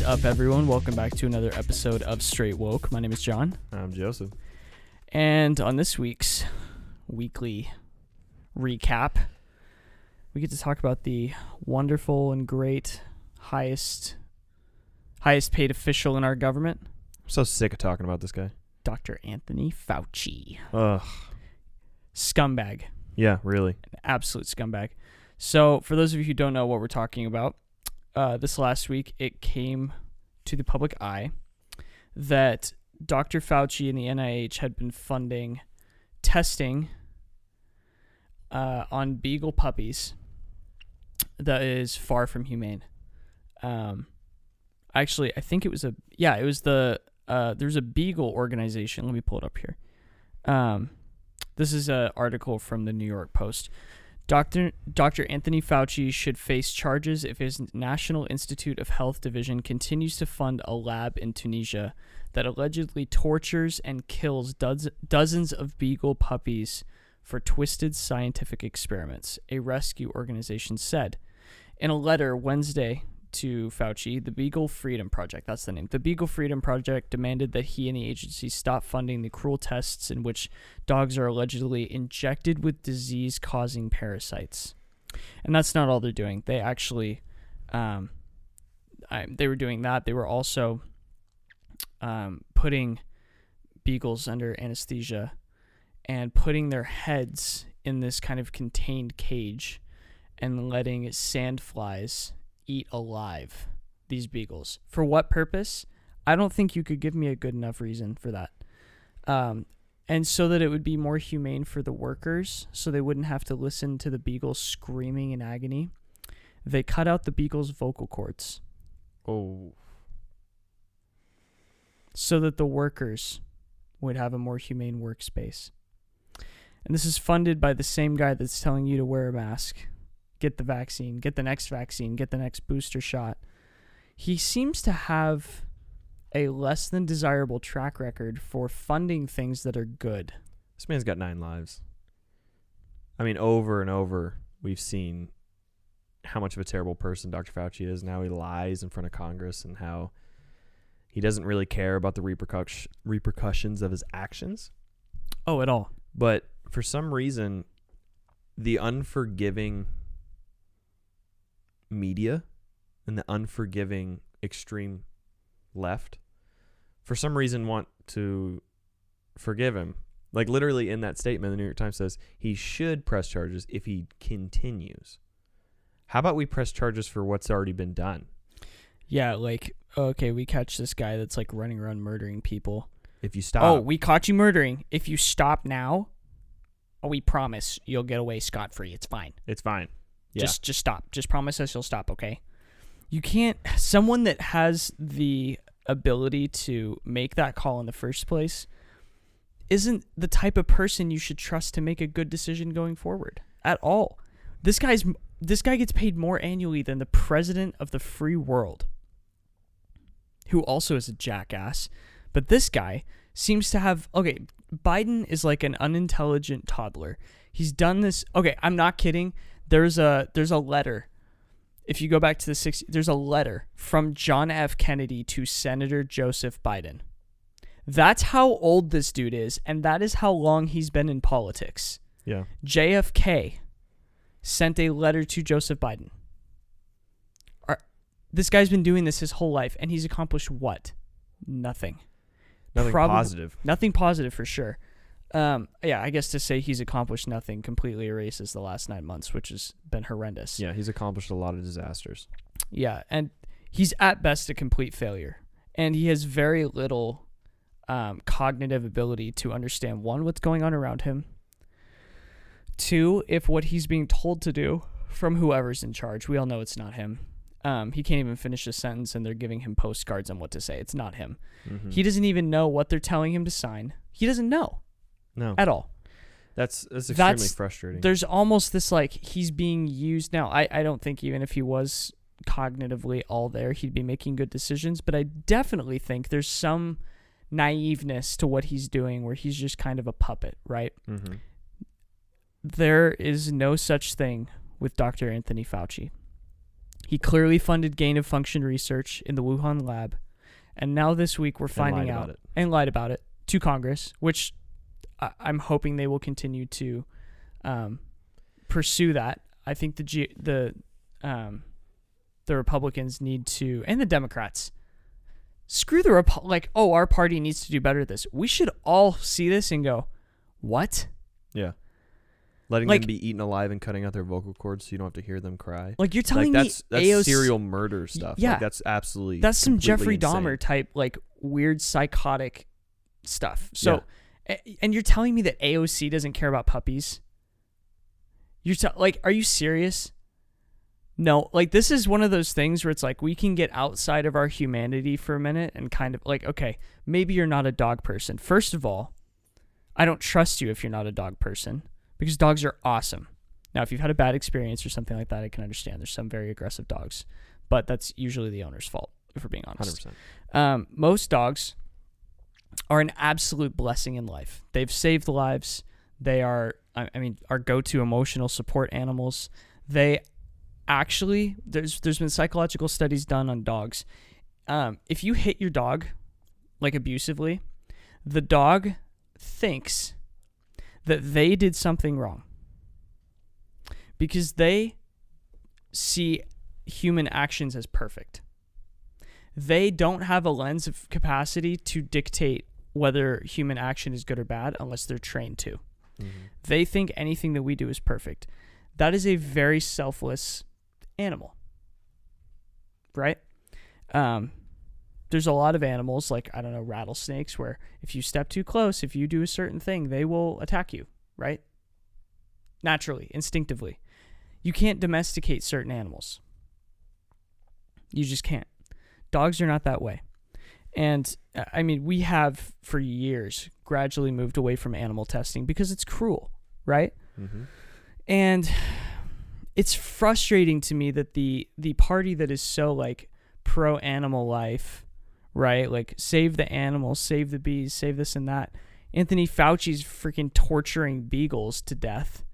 is up, everyone? Welcome back to another episode of Straight Woke. My name is John, I'm Joseph. and on this week's weekly recap, we get to talk about the wonderful and great highest highest paid official in our government, I'm so sick of talking about this guy. Dr. Anthony Fauci. Ugh. Scumbag. Yeah, really. absolute scumbag. So, for those of you who don't know what we're talking about, uh, this last week it came to the public eye that Dr. Fauci and the NIH had been funding testing uh, on beagle puppies that is far from humane. Um, actually, I think it was a yeah, it was the uh, there's a beagle organization. Let me pull it up here. Um, this is an article from the New York Post. Dr. Dr. Anthony Fauci should face charges if his National Institute of Health division continues to fund a lab in Tunisia that allegedly tortures and kills doz- dozens of beagle puppies for twisted scientific experiments, a rescue organization said. In a letter Wednesday to Fauci, the Beagle Freedom Project, that's the name, the Beagle Freedom Project demanded that he and the agency stop funding the cruel tests in which dogs are allegedly injected with disease causing parasites. And that's not all they're doing. They actually, um, I, they were doing that. They were also um, putting beagles under anesthesia and putting their heads in this kind of contained cage and letting sandflies eat alive these beagles. For what purpose? I don't think you could give me a good enough reason for that. Um, and so that it would be more humane for the workers, so they wouldn't have to listen to the beagles screaming in agony, they cut out the beagles' vocal cords Oh. so that the workers would have a more humane workspace. And this is funded by the same guy that's telling you to wear a mask, get the vaccine, get the next vaccine, get the next booster shot. He seems to have a less than desirable track record for funding things that are good. This man's got nine lives. I mean, over and over, we've seen how much of a terrible person Dr. Fauci is and how he lies in front of Congress and how he doesn't really care about the repercussion, repercussions of his actions. Oh, at all. But for some reason, the unforgiving media and the unforgiving extreme left, for some reason, want to forgive him. Like literally in that statement, the New York Times says he should press charges if he continues. How about we press charges for what's already been done? Yeah, like okay, we catch this guy that's like running around murdering people. If you stop, Oh, we caught you murdering. If you stop now, oh, we promise you'll get away scot free. It's fine. it's fine. Yeah. Just just stop. Just promise us you'll stop, okay? You can't someone that has the ability to make that call in the first place isn't the type of person you should trust to make a good decision going forward at all. This guy's this guy gets paid more annually than the president of the free world. Who also is a jackass. But this guy seems to have okay, Biden is like an unintelligent toddler. He's done this okay, I'm not kidding. There's a there's a letter. If you go back to the 60s, there's a letter from John F. Kennedy to Senator Joseph Biden. That's how old this dude is, and that is how long he's been in politics. yeah. JFK sent a letter to Joseph Biden. Are, this guy's been doing this his whole life, and he's accomplished what? Nothing. Nothing Probably- positive. Nothing positive for sure. Um, yeah, I guess to say he's accomplished nothing completely erases the last nine months, which has been horrendous. Yeah, he's accomplished a lot of disasters. Yeah, and he's at best a complete failure, and he has very little um, cognitive ability to understand one what's going on around him. Two, if what he's being told to do from whoever's in charge, we all know it's not him. Um, he can't even finish a sentence, and they're giving him postcards on what to say. It's not him. Mhm. He doesn't even know what they're telling him to sign. He doesn't know no, at all. that's that's extremely That's- frustrating. there's almost this like he's being used now. I, I don't think even if he was cognitively all there, he'd be making good decisions, but I definitely think there's some naiveness to what he's doing where he's just kind of a puppet, right? hmm There is no such thing with Dr. Anthony Fauci. He clearly funded gain of function research in the Wuhan lab. And now this week we're finding out it. and lied about it to Congress, which I, I'm hoping they will continue to um, pursue that. I think the G, the um, the Republicans need to and the Democrats screw the Repu- like oh our party needs to do better at this. We should all see this and go, what? Yeah. Letting Like- them be eaten alive and cutting out their vocal cords so you don't have to hear them cry. Like you're Like telling that's me that's AOC serial murder stuff. yeah. Like that's absolutely That's some Jeffrey completely Dahmer type, like weird psychotic stuff. So, a- and you're telling me that AOC doesn't care about puppies? You're te- like, are you serious? No, like this is one of those things where it's like we can get outside of our humanity for a minute and kind of like, okay, maybe you're not a dog person. First of all, I don't trust you if you're not a dog person because dogs are awesome. Now, if you've had a bad experience or something like that, I can understand. There's some very aggressive dogs, but that's usually the owner's fault, if we're being honest. 100%. Um, most dogs are an absolute blessing in life. They've saved lives. They are, I mean, our go-to emotional support animals. They actually, there's there's been psychological studies done on dogs. Um, if you hit your dog like abusively, the dog thinks that they did something wrong because they see human actions as perfect they don't have a lens of capacity to dictate whether human action is good or bad unless they're trained to. Mhm. They think anything that we do is perfect. That is a very selfless animal. Right? Um there's a lot of animals like I don't know rattlesnakes where if you step too close, if you do a certain thing, they will attack you, right? Naturally, instinctively. You can't domesticate certain animals. You just can't dogs are not that way. And uh, I mean, we have for years gradually moved away from animal testing because it's cruel, right? Mhm. And it's frustrating to me that the the party that is so like pro animal life, right? Like save the animals, save the bees, save this and that. Anthony Fauci's freaking torturing beagles to death.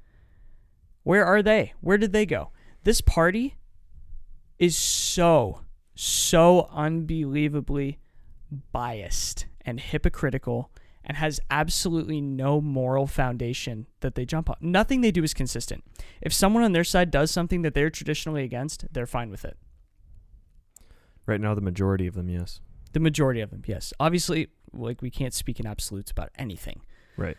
Where are they? Where did they go? This party is so so unbelievably biased and hypocritical and has absolutely no moral foundation that they jump on. Nothing they do is consistent. If someone on their side does something that they're traditionally against, they're fine with it. Right now, the majority of them, yes. The majority of them, yes. Obviously, like we can't speak in absolutes about anything. Right.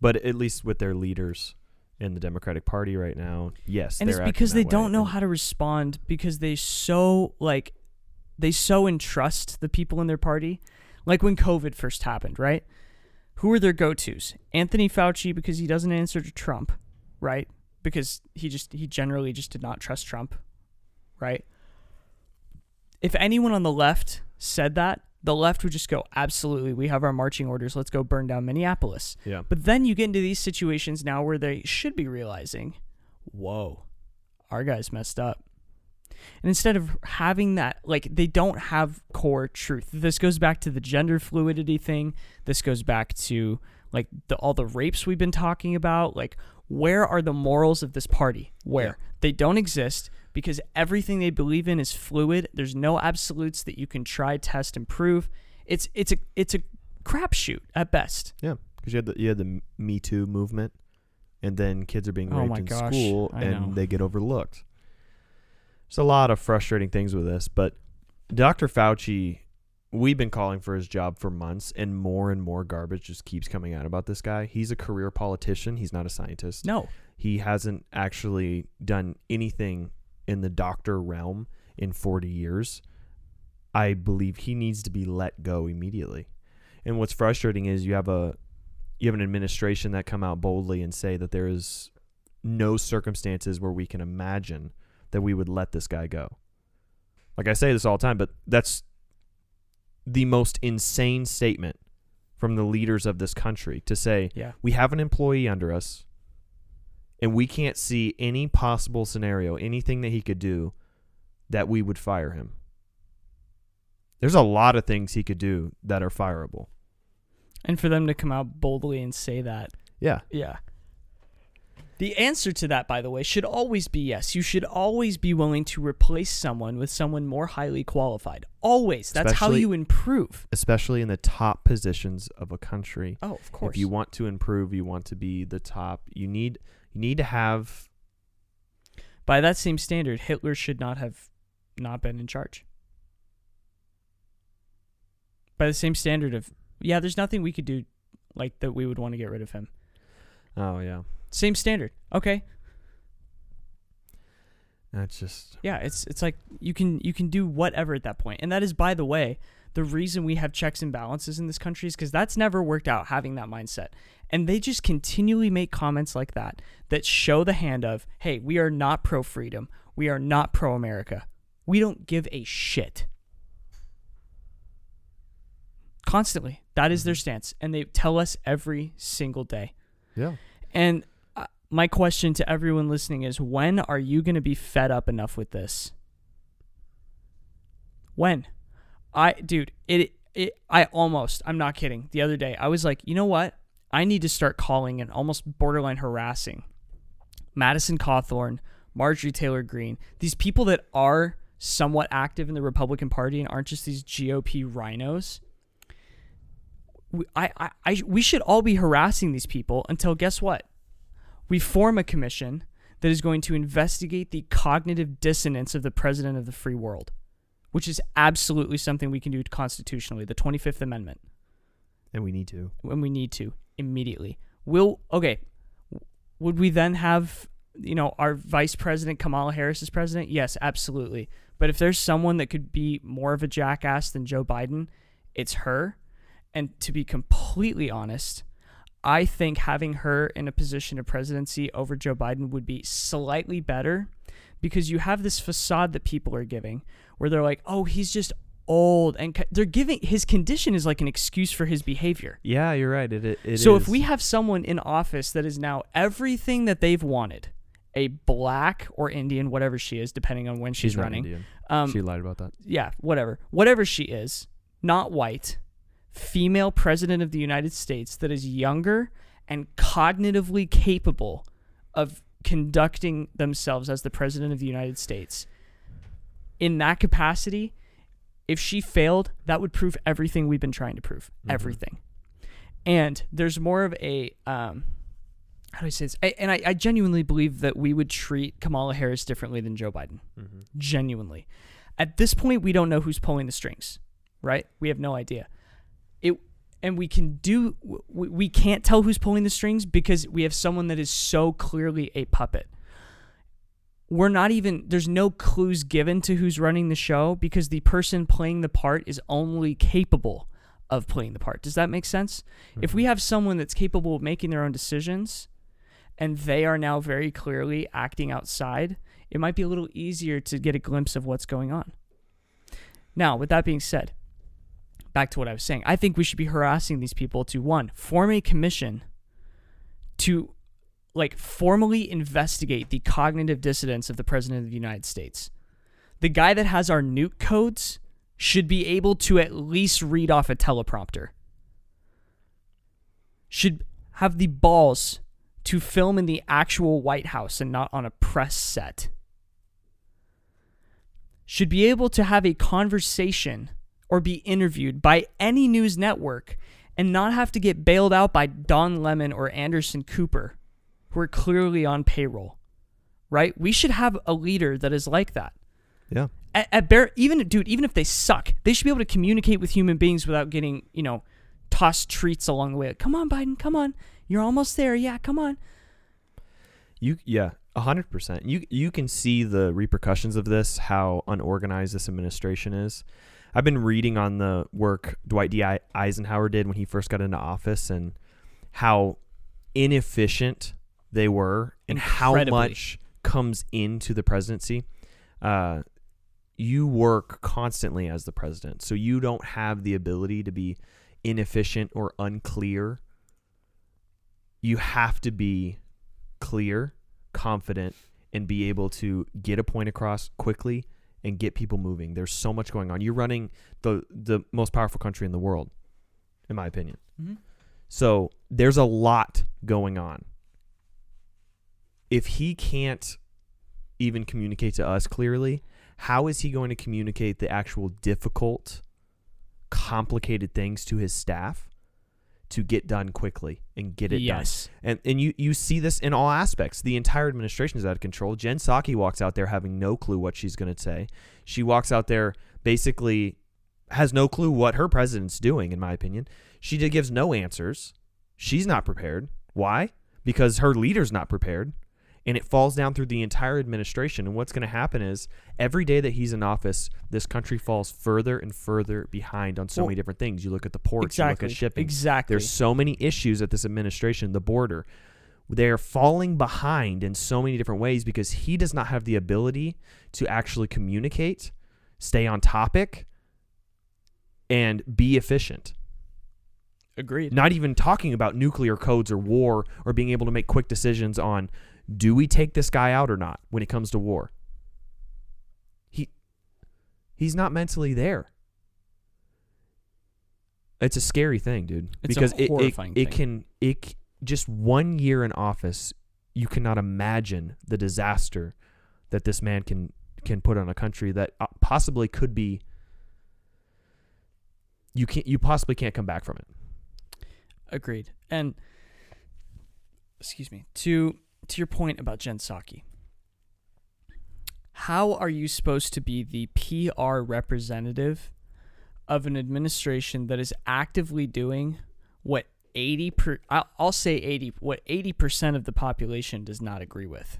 But at least with their leaders in the Democratic Party right now, yes. and it's because they way. don't know how to respond because they so like they so entrust the people in their party like when covid first happened right? Who are their go-to's? Anthony fauci because he doesn't answer to trump right? Because he just he generally just did not trust trump right? If anyone on the left said that the left would just go absolutely we have our marching orders let's go burn down minneapolis. Yeah. but then you get into these situations now where they should be realizing, whoa, our guy's messed up. And instead of having that, like, they don't have core truth. This goes back to the gender fluidity thing. This goes back to, like, the, all the rapes we've been talking about. Like, where are the morals of this party? Where? Yeah. They don't exist because everything they believe in is fluid. There's no absolutes that you can try, test, and prove. It's it's a it's a crapshoot at best. Yeah, because you had the you had the Me Too movement, and then kids are being Oh raped in gosh, school, and they get overlooked. There's a lot of frustrating things with this, but Dr. Fauci, we've been calling for his job for months, and more and more garbage just keeps coming out about this guy. He's a career politician. He's not a scientist. No, He hasn't actually done anything in the doctor realm in 40 years. I believe he needs to be let go immediately. And what's frustrating is you have a you have an administration that come out boldly and say that there is no circumstances where we can imagine that we would let this guy go. Like I say this all the time, but that's the most insane statement from the leaders of this country to say yeah. we have an employee under us and we can't see any possible scenario, anything that he could do that we would fire him. There's a lot of things he could do that are fireable. And for them to come out boldly and say that, Yeah. yeah. The answer to that, by the way, should always be yes. You should always be willing to replace someone with someone more highly qualified. Always. That's how you improve. especially in the top positions of a country. Oh, of course. If you want to improve, you want to be the top. You need you need to have By that same standard, Hitler should not have not been in charge. By the same standard of, yeah, there's nothing we could do like that we would want to get rid of him. oh yeah. Same standard. Okay. That's just Yeah, it's it's like you can you can do whatever at that point. And that is by the way, the reason we have checks and balances in this country is cuz that's never worked out having that mindset. And they just continually make comments like that that show the hand of, "Hey, we are not pro freedom. We are not pro America. We don't give a shit." Constantly. That is their mm-hmm. stance and they tell us every single day. yeah. And my question to everyone listening is when are you going to be fed up enough with this? When? I dude, it it I almost, I'm not kidding. The other day I was like, "You know what? I need to start calling and almost borderline harassing Madison Cawthorn, Marjorie Taylor Greene, these people that are somewhat active in the Republican Party and aren't just these GOP rhinos." we, I, I, I, we should all be harassing these people until guess what? We form a commission that is going to investigate the cognitive dissonance of the president of the free world, which is absolutely something we can do constitutionally, the 25th Amendment, And we need to. when we need to immediately. Will, okay, would we then have, you know, our vice president, Kamala Harris, as president? Yes, absolutely. But if there's someone that could be more of a jackass than Joe Biden, it's her. And to be completely honest, I think having her in a position of presidency over Joe Biden would be slightly better because you have this facade that people are giving where they're like, oh, he's just old. And they're giving his condition is like an excuse for his behavior. Yeah, you're right. It, it, it so if we have someone in office that is now everything that they've wanted, a black or Indian, whatever she is, depending on when she's, she's running. Um, she lied about that. yeah, whatever. Whatever she is, not white, female president of the United States that is younger and cognitively capable of conducting themselves as the president of the United States. In that capacity, if she failed, that would prove everything we've been trying to prove. Mhm. Everything. And there's more of a um how do I say this? I, and I, I genuinely believe that we would treat Kamala Harris differently than Joe Biden Mm-hmm. genuinely. At this point, we don't know who's pulling the strings, right? We have no idea. And we can do we, we can't tell who's pulling the strings because we have someone that is so clearly a puppet. We're not even there's no clues given to who's running the show because the person playing the part is only capable of playing the part. Does that make sense? If we mm-hmm. have someone that's capable of making their own decisions and they are now very clearly acting outside, it might be a little easier to get a glimpse of what's going on. Now, with that being said, back to what I was saying, I think we should be harassing these people to one, form a commission to like formally investigate the cognitive dissidence of the president of the United States. The guy that has our nuke codes should be able to at least read off a teleprompter. Should have the balls to film in the actual White House and not on a press set. Should be able to have a conversation or be interviewed by any news network and not have to get bailed out by Don Lemon or Anderson Cooper, who are clearly on payroll. Right? We should have a leader that is like that. Yeah. At, at bare, even dude, even if they suck, they should be able to communicate with human beings without getting, you know, tossed treats along the way. Like, come on, Biden, come on, you're almost there. Yeah, come on. You yeah, a hundred percent. You you can see the repercussions of this, how unorganized this administration is. I've been reading on the work Dwight D. Eisenhower did when he first got into office and how inefficient they were and how much comes into the presidency. Uh, you work constantly as the president, so you don't have the ability to be inefficient or unclear. You have to be clear, confident, and be able to get a point across quickly and get people moving. There's so much going on. You're running the the most powerful country in the world, in my opinion. Mm-hmm. So there's a lot going on. if he can't even communicate to us clearly, how is he going to communicate the actual difficult, complicated things to his staff to get done quickly and get it done? And and you you see this in all aspects. The entire administration is out of control. Jen Psaki walks out there having no clue what she's going to say. She walks out there basically has no clue what her president's doing in my opinion. She gives no answers. She's not prepared. Why? Because her leader's not prepared. And it falls down through the entire administration. And what's going to happen is every day that he's in office, this country falls further and further behind on so Well, many different things. You look at the ports, you look at shipping, Exactly. there's so many issues at this administration, the border. They're falling behind in so many different ways because he does not have the ability to actually communicate, stay on topic, and be efficient. Agreed. Not even talking about nuclear codes or war or being able to make quick decisions on do we take this guy out or not when it comes to war. He he's not mentally there. It's a scary thing, dude. It's because it, it, horrifying it thing. can it just one year in office, you cannot imagine the disaster that this man can can put on a country that uh, possibly could be you can't you possibly can't come back from it. Agreed. And excuse me. To to your point about Jen Psaki. How are you supposed to be the PR representative of an administration that is actively doing what 80 per I'll, say 80 what 80% of the population does not agree with?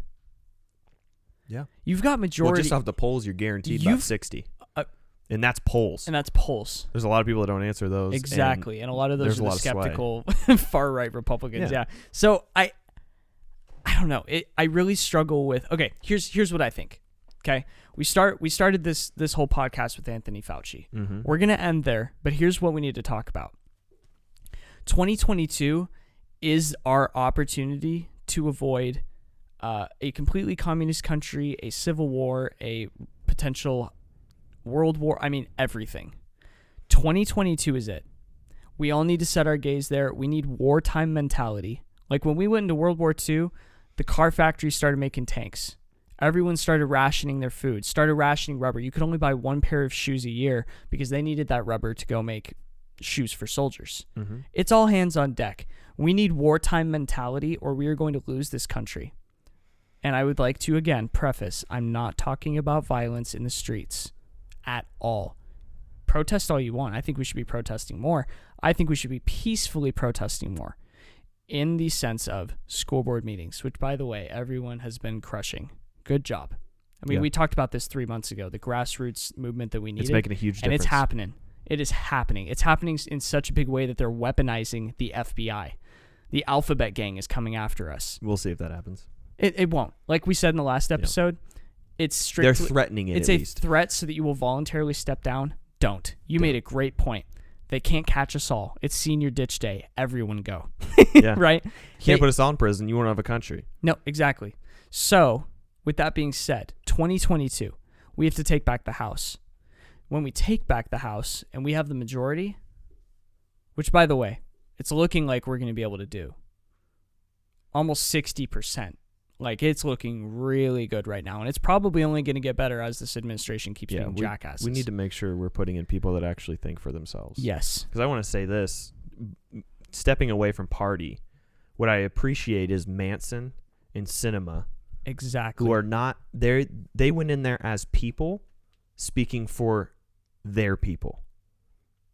Yeah. You've got Well, majority just off the polls, you're guaranteed about sixty, uh, and that's polls. and that's polls. There's a lot of people that don't answer those. Exactly. And, a lot of those are the lot of sway. skeptical far right Republicans. Yeah. Yeah. So I I don't know. It I really struggle with Okay, here's here's what I think. Okay? We start we started this this whole podcast with Anthony Fauci. Mhm. We're going to end there, but here's what we need to talk about. 2022 is our opportunity to avoid uh, a completely communist country, a civil war, a potential world war. I mean, everything. 2022 is it. We all need to set our gaze there. We need wartime mentality. Like when we went into World War II, the car factories started making tanks. Everyone started rationing their food, started rationing rubber. You could only buy one pair of shoes a year because they needed that rubber to go make shoes for soldiers. Mhm. It's all hands on deck. We need wartime mentality or we are going to lose this country. And I would like to again preface I'm not talking about violence in the streets at all. Protest all you want. I think we should be protesting more. I think we should be peacefully protesting more in the sense of school board meetings, which, by the way, everyone has been crushing. Good job. I mean, Yeah. we talked about this three months ago the grassroots movement that we needed It's making a huge difference. and it's happening. It is happening. It's happening in such a big way that they're weaponizing the FBI. The Alphabet Gang is coming after us. We'll see if that happens. It, it won't. Like we said in the last episode, it's strictly. They're threatening it it's a least. threat so that you will voluntarily step down. Don't. You Don't. made a great point. They can't catch us all. It's senior ditch day. Everyone go. yeah. right? Can't They- put us all in prison. You won't have a country. No, exactly. So, with that being said, 2022, we have to take back the House. When we take back the House and we have the majority, which, by the way, it's looking like we're going to be able to do almost 60%. Like, it's looking really good right now. And it's probably only going to get better as this administration keeps Yeah, being jackasses. We need to make sure we're putting in people that actually think for themselves. Yes. Because I want to say this stepping away from party, what I appreciate is Manchin and Sinema, Exactly. who are not there. They went in there as people speaking for their people.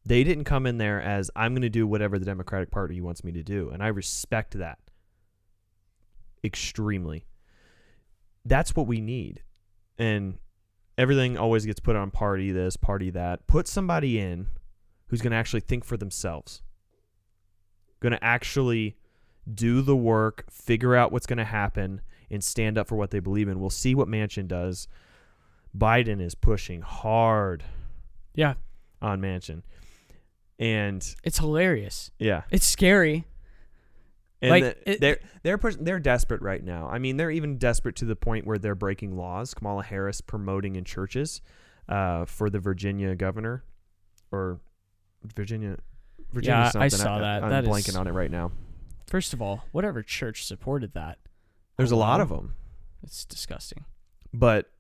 They didn't come in there as I'm going to do whatever the Democratic Party wants me to do, and I respect that extremely. That's what we need, and everything always gets put on party this, party that. Put somebody in who's going to actually think for themselves, going to actually do the work, figure out what's going to happen, and stand up for what they believe in. We'll see what Manchin does. Biden is pushing hard yeah. on Manchin. And It's hilarious. yeah, It's scary. And Like, the- it- they're they're push, they're desperate right now. I mean, they're even desperate to the point where they're breaking laws. Kamala Harris promoting in churches uh, for the Virginia governor or Virginia Virginia Yeah, I something. saw that. I'm That blanking is- on it right now. First of all, whatever church supported that, There's a lot of them, It's disgusting. but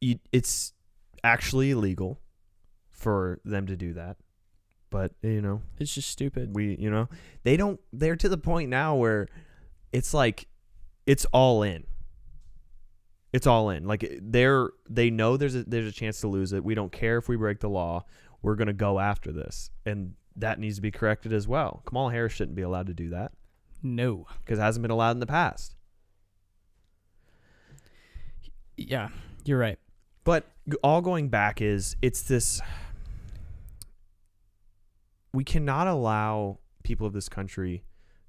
you, it's actually illegal for them to do that. But you know, It's just stupid. we you know they don't. They're to the point now where it's like it's all in. It's all in. Like they're they know there's a there's a chance to lose it. We don't care if we break the law. We're gonna go after this, and that needs to be corrected as well. Kamala Harris shouldn't be allowed to do that No. because it hasn't been allowed in the past. Yeah, you're right. But all going back is it's this we cannot allow people of this country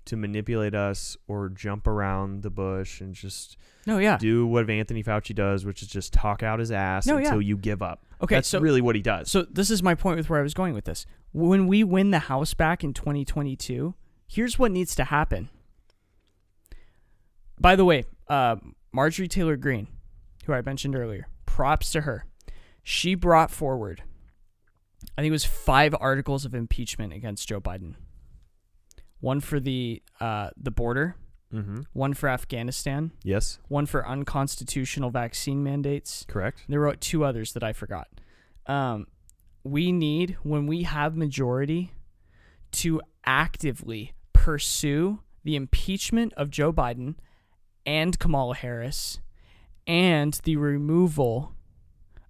to manipulate us or jump around the bush and just No, yeah. do what Anthony Fauci does, which is just talk out his ass No, yeah. until you give up. Okay, That's so really what he does. So this is my point with where I was going with this. When we win the House back in 2022, here's what needs to happen. By the way, uh, Marjorie Taylor Greene, who I mentioned earlier, props to her. She brought forward, I think it was five articles of impeachment against Joe Biden. One for the uh, the border, mm-hmm. one for Afghanistan, Yes, one for unconstitutional vaccine mandates, correct. there were two others that I forgot. Um, we need when we have majority to actively pursue the impeachment of Joe Biden and Kamala Harris and the removal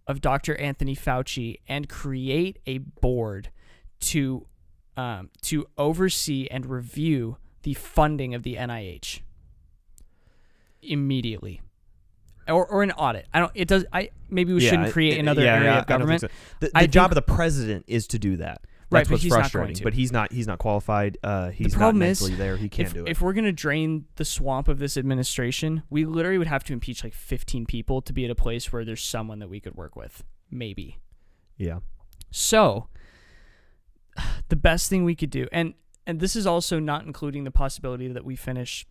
of Dr. Anthony Fauci and create a board to um, to oversee and review the funding of the NIH immediately. Or, or an audit. I don't. It does. I maybe we Yeah, shouldn't create it- another yeah, area yeah, of I don't think government. so. The, I job think- of the president is to do that. Right, That's but what's he's not going frustrating. But he's not. He's not qualified. Uh, he's not problem is, mentally there. He can't if, do it. if we're gonna drain the swamp of this administration, we literally would have to impeach like 15 people to be at a place where there's someone that we could work with, maybe. yeah. So, the best thing we could do, and and this is also not including the possibility that we finish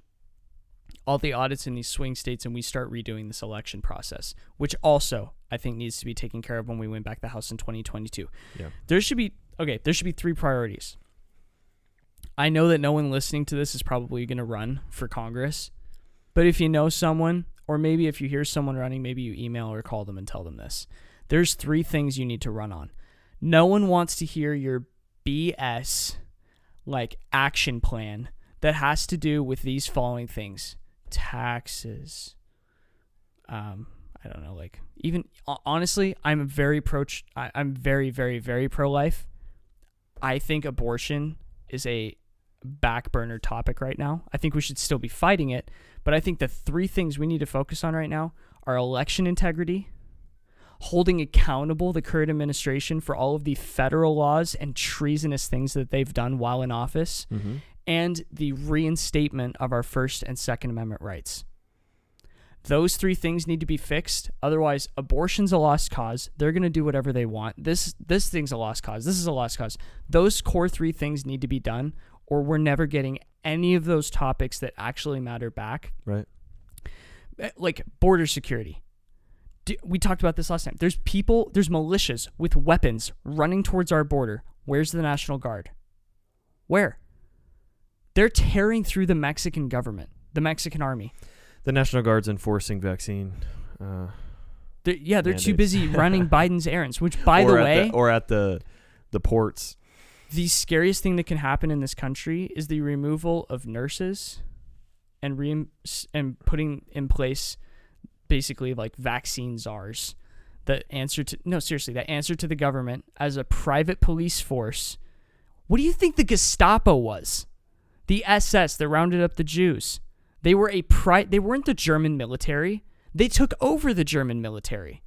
all the audits in these swing states and we start redoing this election process, which also I think needs to be taken care of when we win back the House in 2022. Yeah. There should be okay. There should be three priorities. I know that no one listening to this is probably going to run for Congress, but if you know someone, or maybe if you hear someone running, maybe you email or call them and tell them this. There's three things you need to run on. No one wants to hear your BS like action plan that has to do with these following things taxes. Um, I don't know, like even honestly, I'm very pro. I'm very, very, very pro life. I think abortion is a back burner topic right now. I think we should still be fighting it, but I think the three things we need to focus on right now are election integrity, holding accountable the current administration for all of the federal laws and treasonous things that they've done while in office, Mm-hmm. and the reinstatement of our First and Second Amendment rights. Those three things need to be fixed. Otherwise, abortion's a lost cause. They're going to do whatever they want. This this thing's a lost cause. This is a lost cause. Those core three things need to be done, or we're never getting any of those topics that actually matter back. Right. Eh, Like border security. We talked about this last time. There's people, there's militias with weapons running towards our border. Where's the National Guard? Where? They're tearing through the Mexican government, the Mexican army. The National Guard's enforcing vaccine. Uh, They're, yeah, they're too busy running Biden's errands. Which, by the way, or at the the ports. the scariest thing that can happen in this country is the removal of nurses and re- and putting in place basically like vaccine czars that answer to no seriously that answer to the government as a private police force what do you think the gestapo was the ss that rounded up the jews they were a pri- they weren't the german military they took over the german military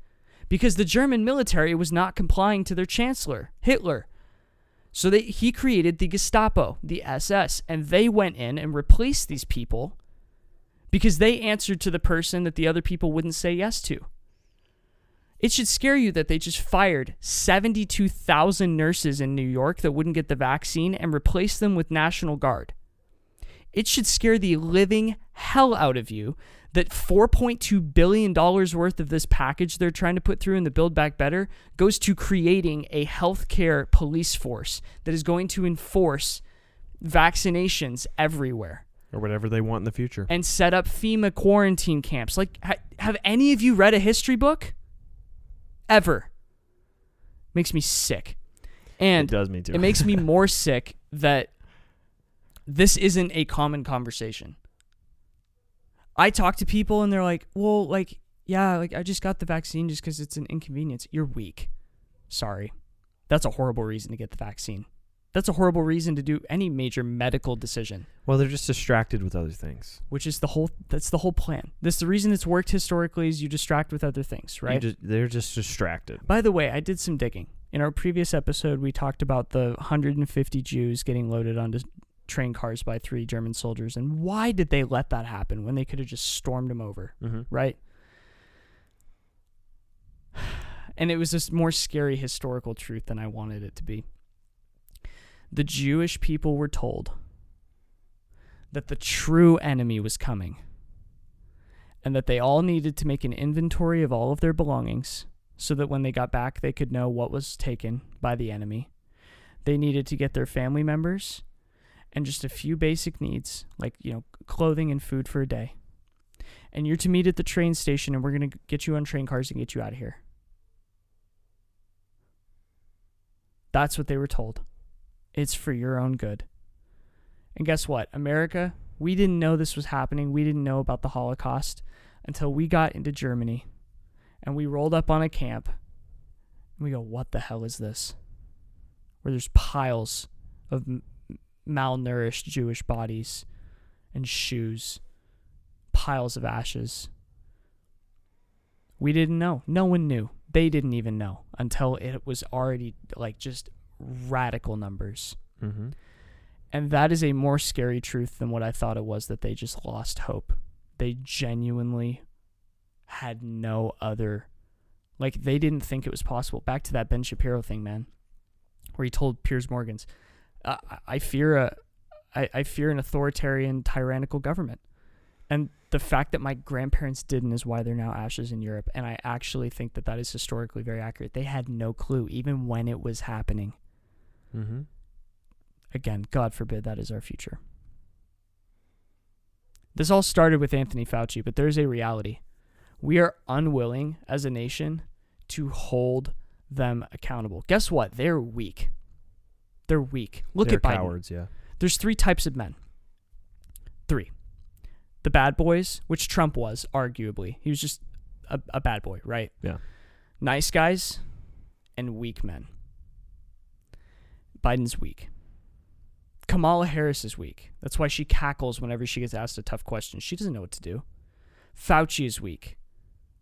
because the german military was not complying to their chancellor hitler so they, he created the Gestapo, the SS, and they went in and replaced these people because they answered to the person that the other people wouldn't say yes to. It should scare you that they just fired 72,000 nurses in New York that wouldn't get the vaccine and replaced them with National Guard. It should scare the living hell out of you that $4.2 billion worth of this package they're trying to put through in the Build Back Better goes to creating a healthcare police force that is going to enforce vaccinations everywhere. or whatever they want in the future. and set up FEMA quarantine camps. Like, ha- have any of you read a history book? Ever? Makes me sick. And it does me too. it makes me more sick that this isn't a common conversation. I talk to people and they're like, well, like, yeah, like I just got the vaccine just because it's an inconvenience. You're weak. Sorry. That's a horrible reason to get the vaccine. That's a horrible reason to do any major medical decision, well, they're just distracted with other things. which is the whole that's the whole plan. This the reason it's worked historically is you distract with other things, right? just- they're just distracted. By the way, I did some digging. In our previous episode, we talked about the 150 Jews getting loaded onto train cars by three German soldiers, and why did they let that happen when they could have just stormed them over, Mm-hmm. right? And it was this more scary historical truth than I wanted it to be. The Jewish people were told that the true enemy was coming, and that they all needed to make an inventory of all of their belongings so that when they got back, they could know what was taken by the enemy. They needed to get their family members and just a few basic needs, like, you know, clothing and food for a day. And you're to meet at the train station, and we're going to get you on train cars and get you out of here. That's what they were told. It's for your own good. And guess what? America, we didn't know this was happening. We didn't know about the Holocaust until we got into Germany and we rolled up on a camp and we go, What the hell is this? Where there's piles of malnourished Jewish bodies and shoes, piles of ashes. We didn't know. No one knew. They didn't even know until it was already like just radical numbers. Mm-hmm. And that is a more scary truth than what I thought it was that they just lost hope. They genuinely had no other like they didn't think it was possible. Back to that Ben Shapiro thing, man, where he told Piers Morgan's, uh, "I fear a, I, I fear an authoritarian, tyrannical government," and the fact that my grandparents didn't is why they're now ashes in Europe. And I actually think that that is historically very accurate. They had no clue, even when it was happening. Mm-hmm. Again, God forbid that is our future. This all started with Anthony Fauci, but there's a reality. We are unwilling as a nation to hold them accountable. Guess what? They're weak. They're weak. Look They're at Biden. cowards. Yeah. There's three types of men. Three. The bad boys, which Trump was, arguably. He was just a, a bad boy, right? Yeah. Nice guys and weak men. Biden's weak. Kamala Harris is weak. That's why she cackles whenever she gets asked a tough question. She doesn't know what to do. Fauci is weak.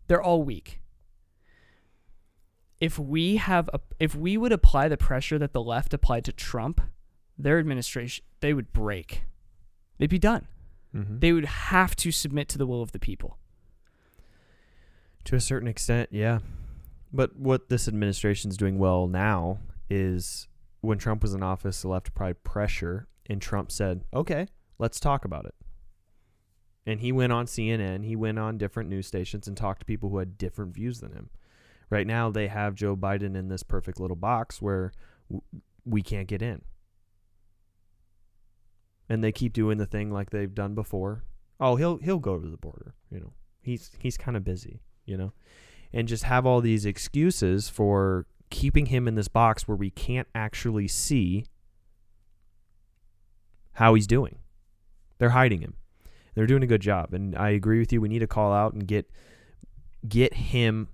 They're all weak. If we have a, if we would apply the pressure that the left applied to Trump, their administration they would break. They'd be done. Mm-hmm. They would have to submit to the will of the people. To a certain extent, yeah. But what this administration's doing well now is when Trump was in office, the left applied pressure, and Trump said, okay, let's talk about it. And he went on CNN, he went on different news stations and talked to people who had different views than him. Right now, they have Joe Biden in this perfect little box where w- we can't get in. And they keep doing the thing like they've done before. Oh, he'll he'll go to the border, you know. He's he's kind of busy, you know. And just have all these excuses for keeping him in this box where we can't actually see how he's doing. They're hiding him. They're doing a good job, and I agree with you. We need to call out and get get him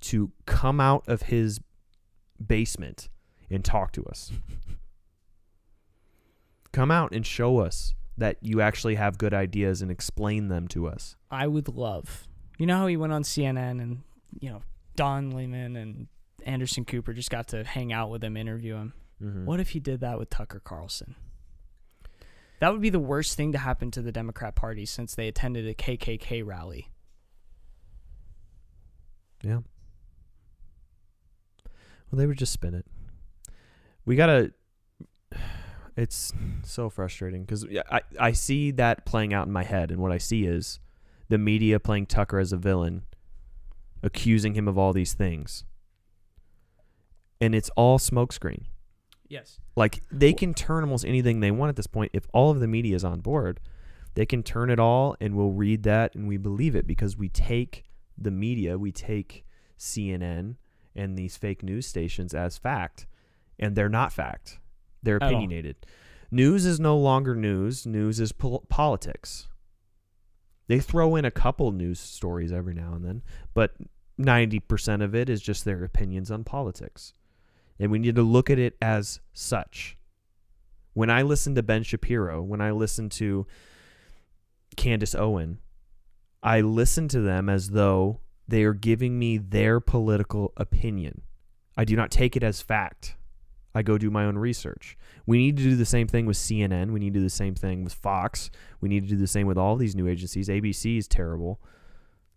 to come out of his basement and talk to us. come out and show us that you actually have good ideas and explain them to us. I would love. You know how he went on CNN and you know Don Lemon and Anderson Cooper just got to hang out with him, interview him. Mm-hmm. What if he did that with Tucker Carlson? That would be the worst thing to happen to the Democrat Party since they attended a KKK rally. Yeah. Well, they would just spin it. We gotta. It's so frustrating because I I see that playing out in my head, and what I see is the media playing Tucker as a villain, accusing him of all these things, and it's all smokescreen. Yes. Like they can turn almost anything they want at this point if all of the media is on board. They can turn it all and we'll read that and we believe it because we take the media, we take CNN and these fake news stations as fact, and they're not fact. They're opinionated. News is no longer news. News is pol- politics. They throw in a couple news stories every now and then, but 90% of it is just their opinions on politics. And we need to look at it as such. When I listen to Ben Shapiro, when I listen to Candace Owen, I listen to them as though they are giving me their political opinion. I do not take it as fact. I go do my own research. We need to do the same thing with CNN. We need to do the same thing with Fox. We need to do the same with all these new agencies. ABC is terrible.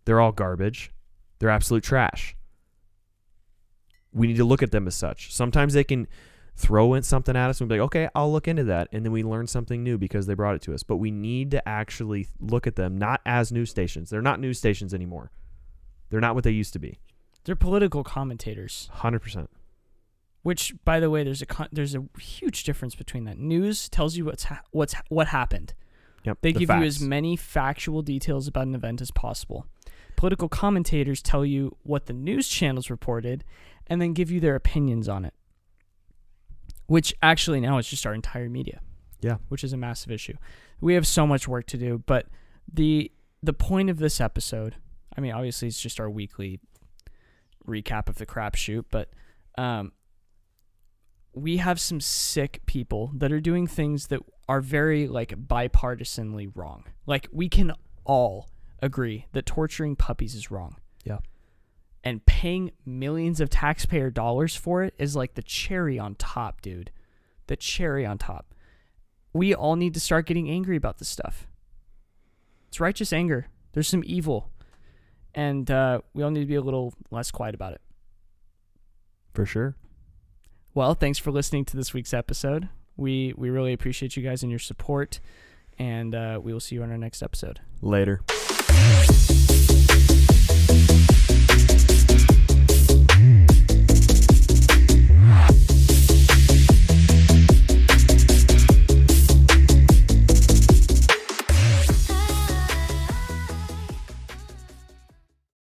They're all garbage. They're absolute trash. We need to look at them as such. Sometimes they can throw in something at us and be like, okay, I'll look into that. And then we learn something new because they brought it to us. But we need to actually look at them not as news stations. They're not news stations anymore. They're not what they used to be. They're political commentators. 100%. Which, by the way, there's a con- there's a huge difference between that. News tells you what's ha- what's what happened. Yep. They the give you as many factual details about an event as possible. Political commentators tell you what the news channels reported and then give you their opinions on it. Which actually now is just our entire media. Yeah. Which is a massive issue. We have so much work to do, but the the point of this episode, I mean obviously it's just our weekly recap of the crapshoot, but um we have some sick people that are doing things that are very like bipartisanly wrong. Like we can all agree that torturing puppies is wrong. Yeah. And paying millions of taxpayer dollars for it is like the cherry on top, dude. The cherry on top. We all need to start getting angry about this stuff. It's righteous anger. There's some evil. And uh, we all need to be a little less quiet about it. For sure. Well, thanks for listening to this week's episode. We we really appreciate you guys and your support, and uh, we will see you on our next episode. Later.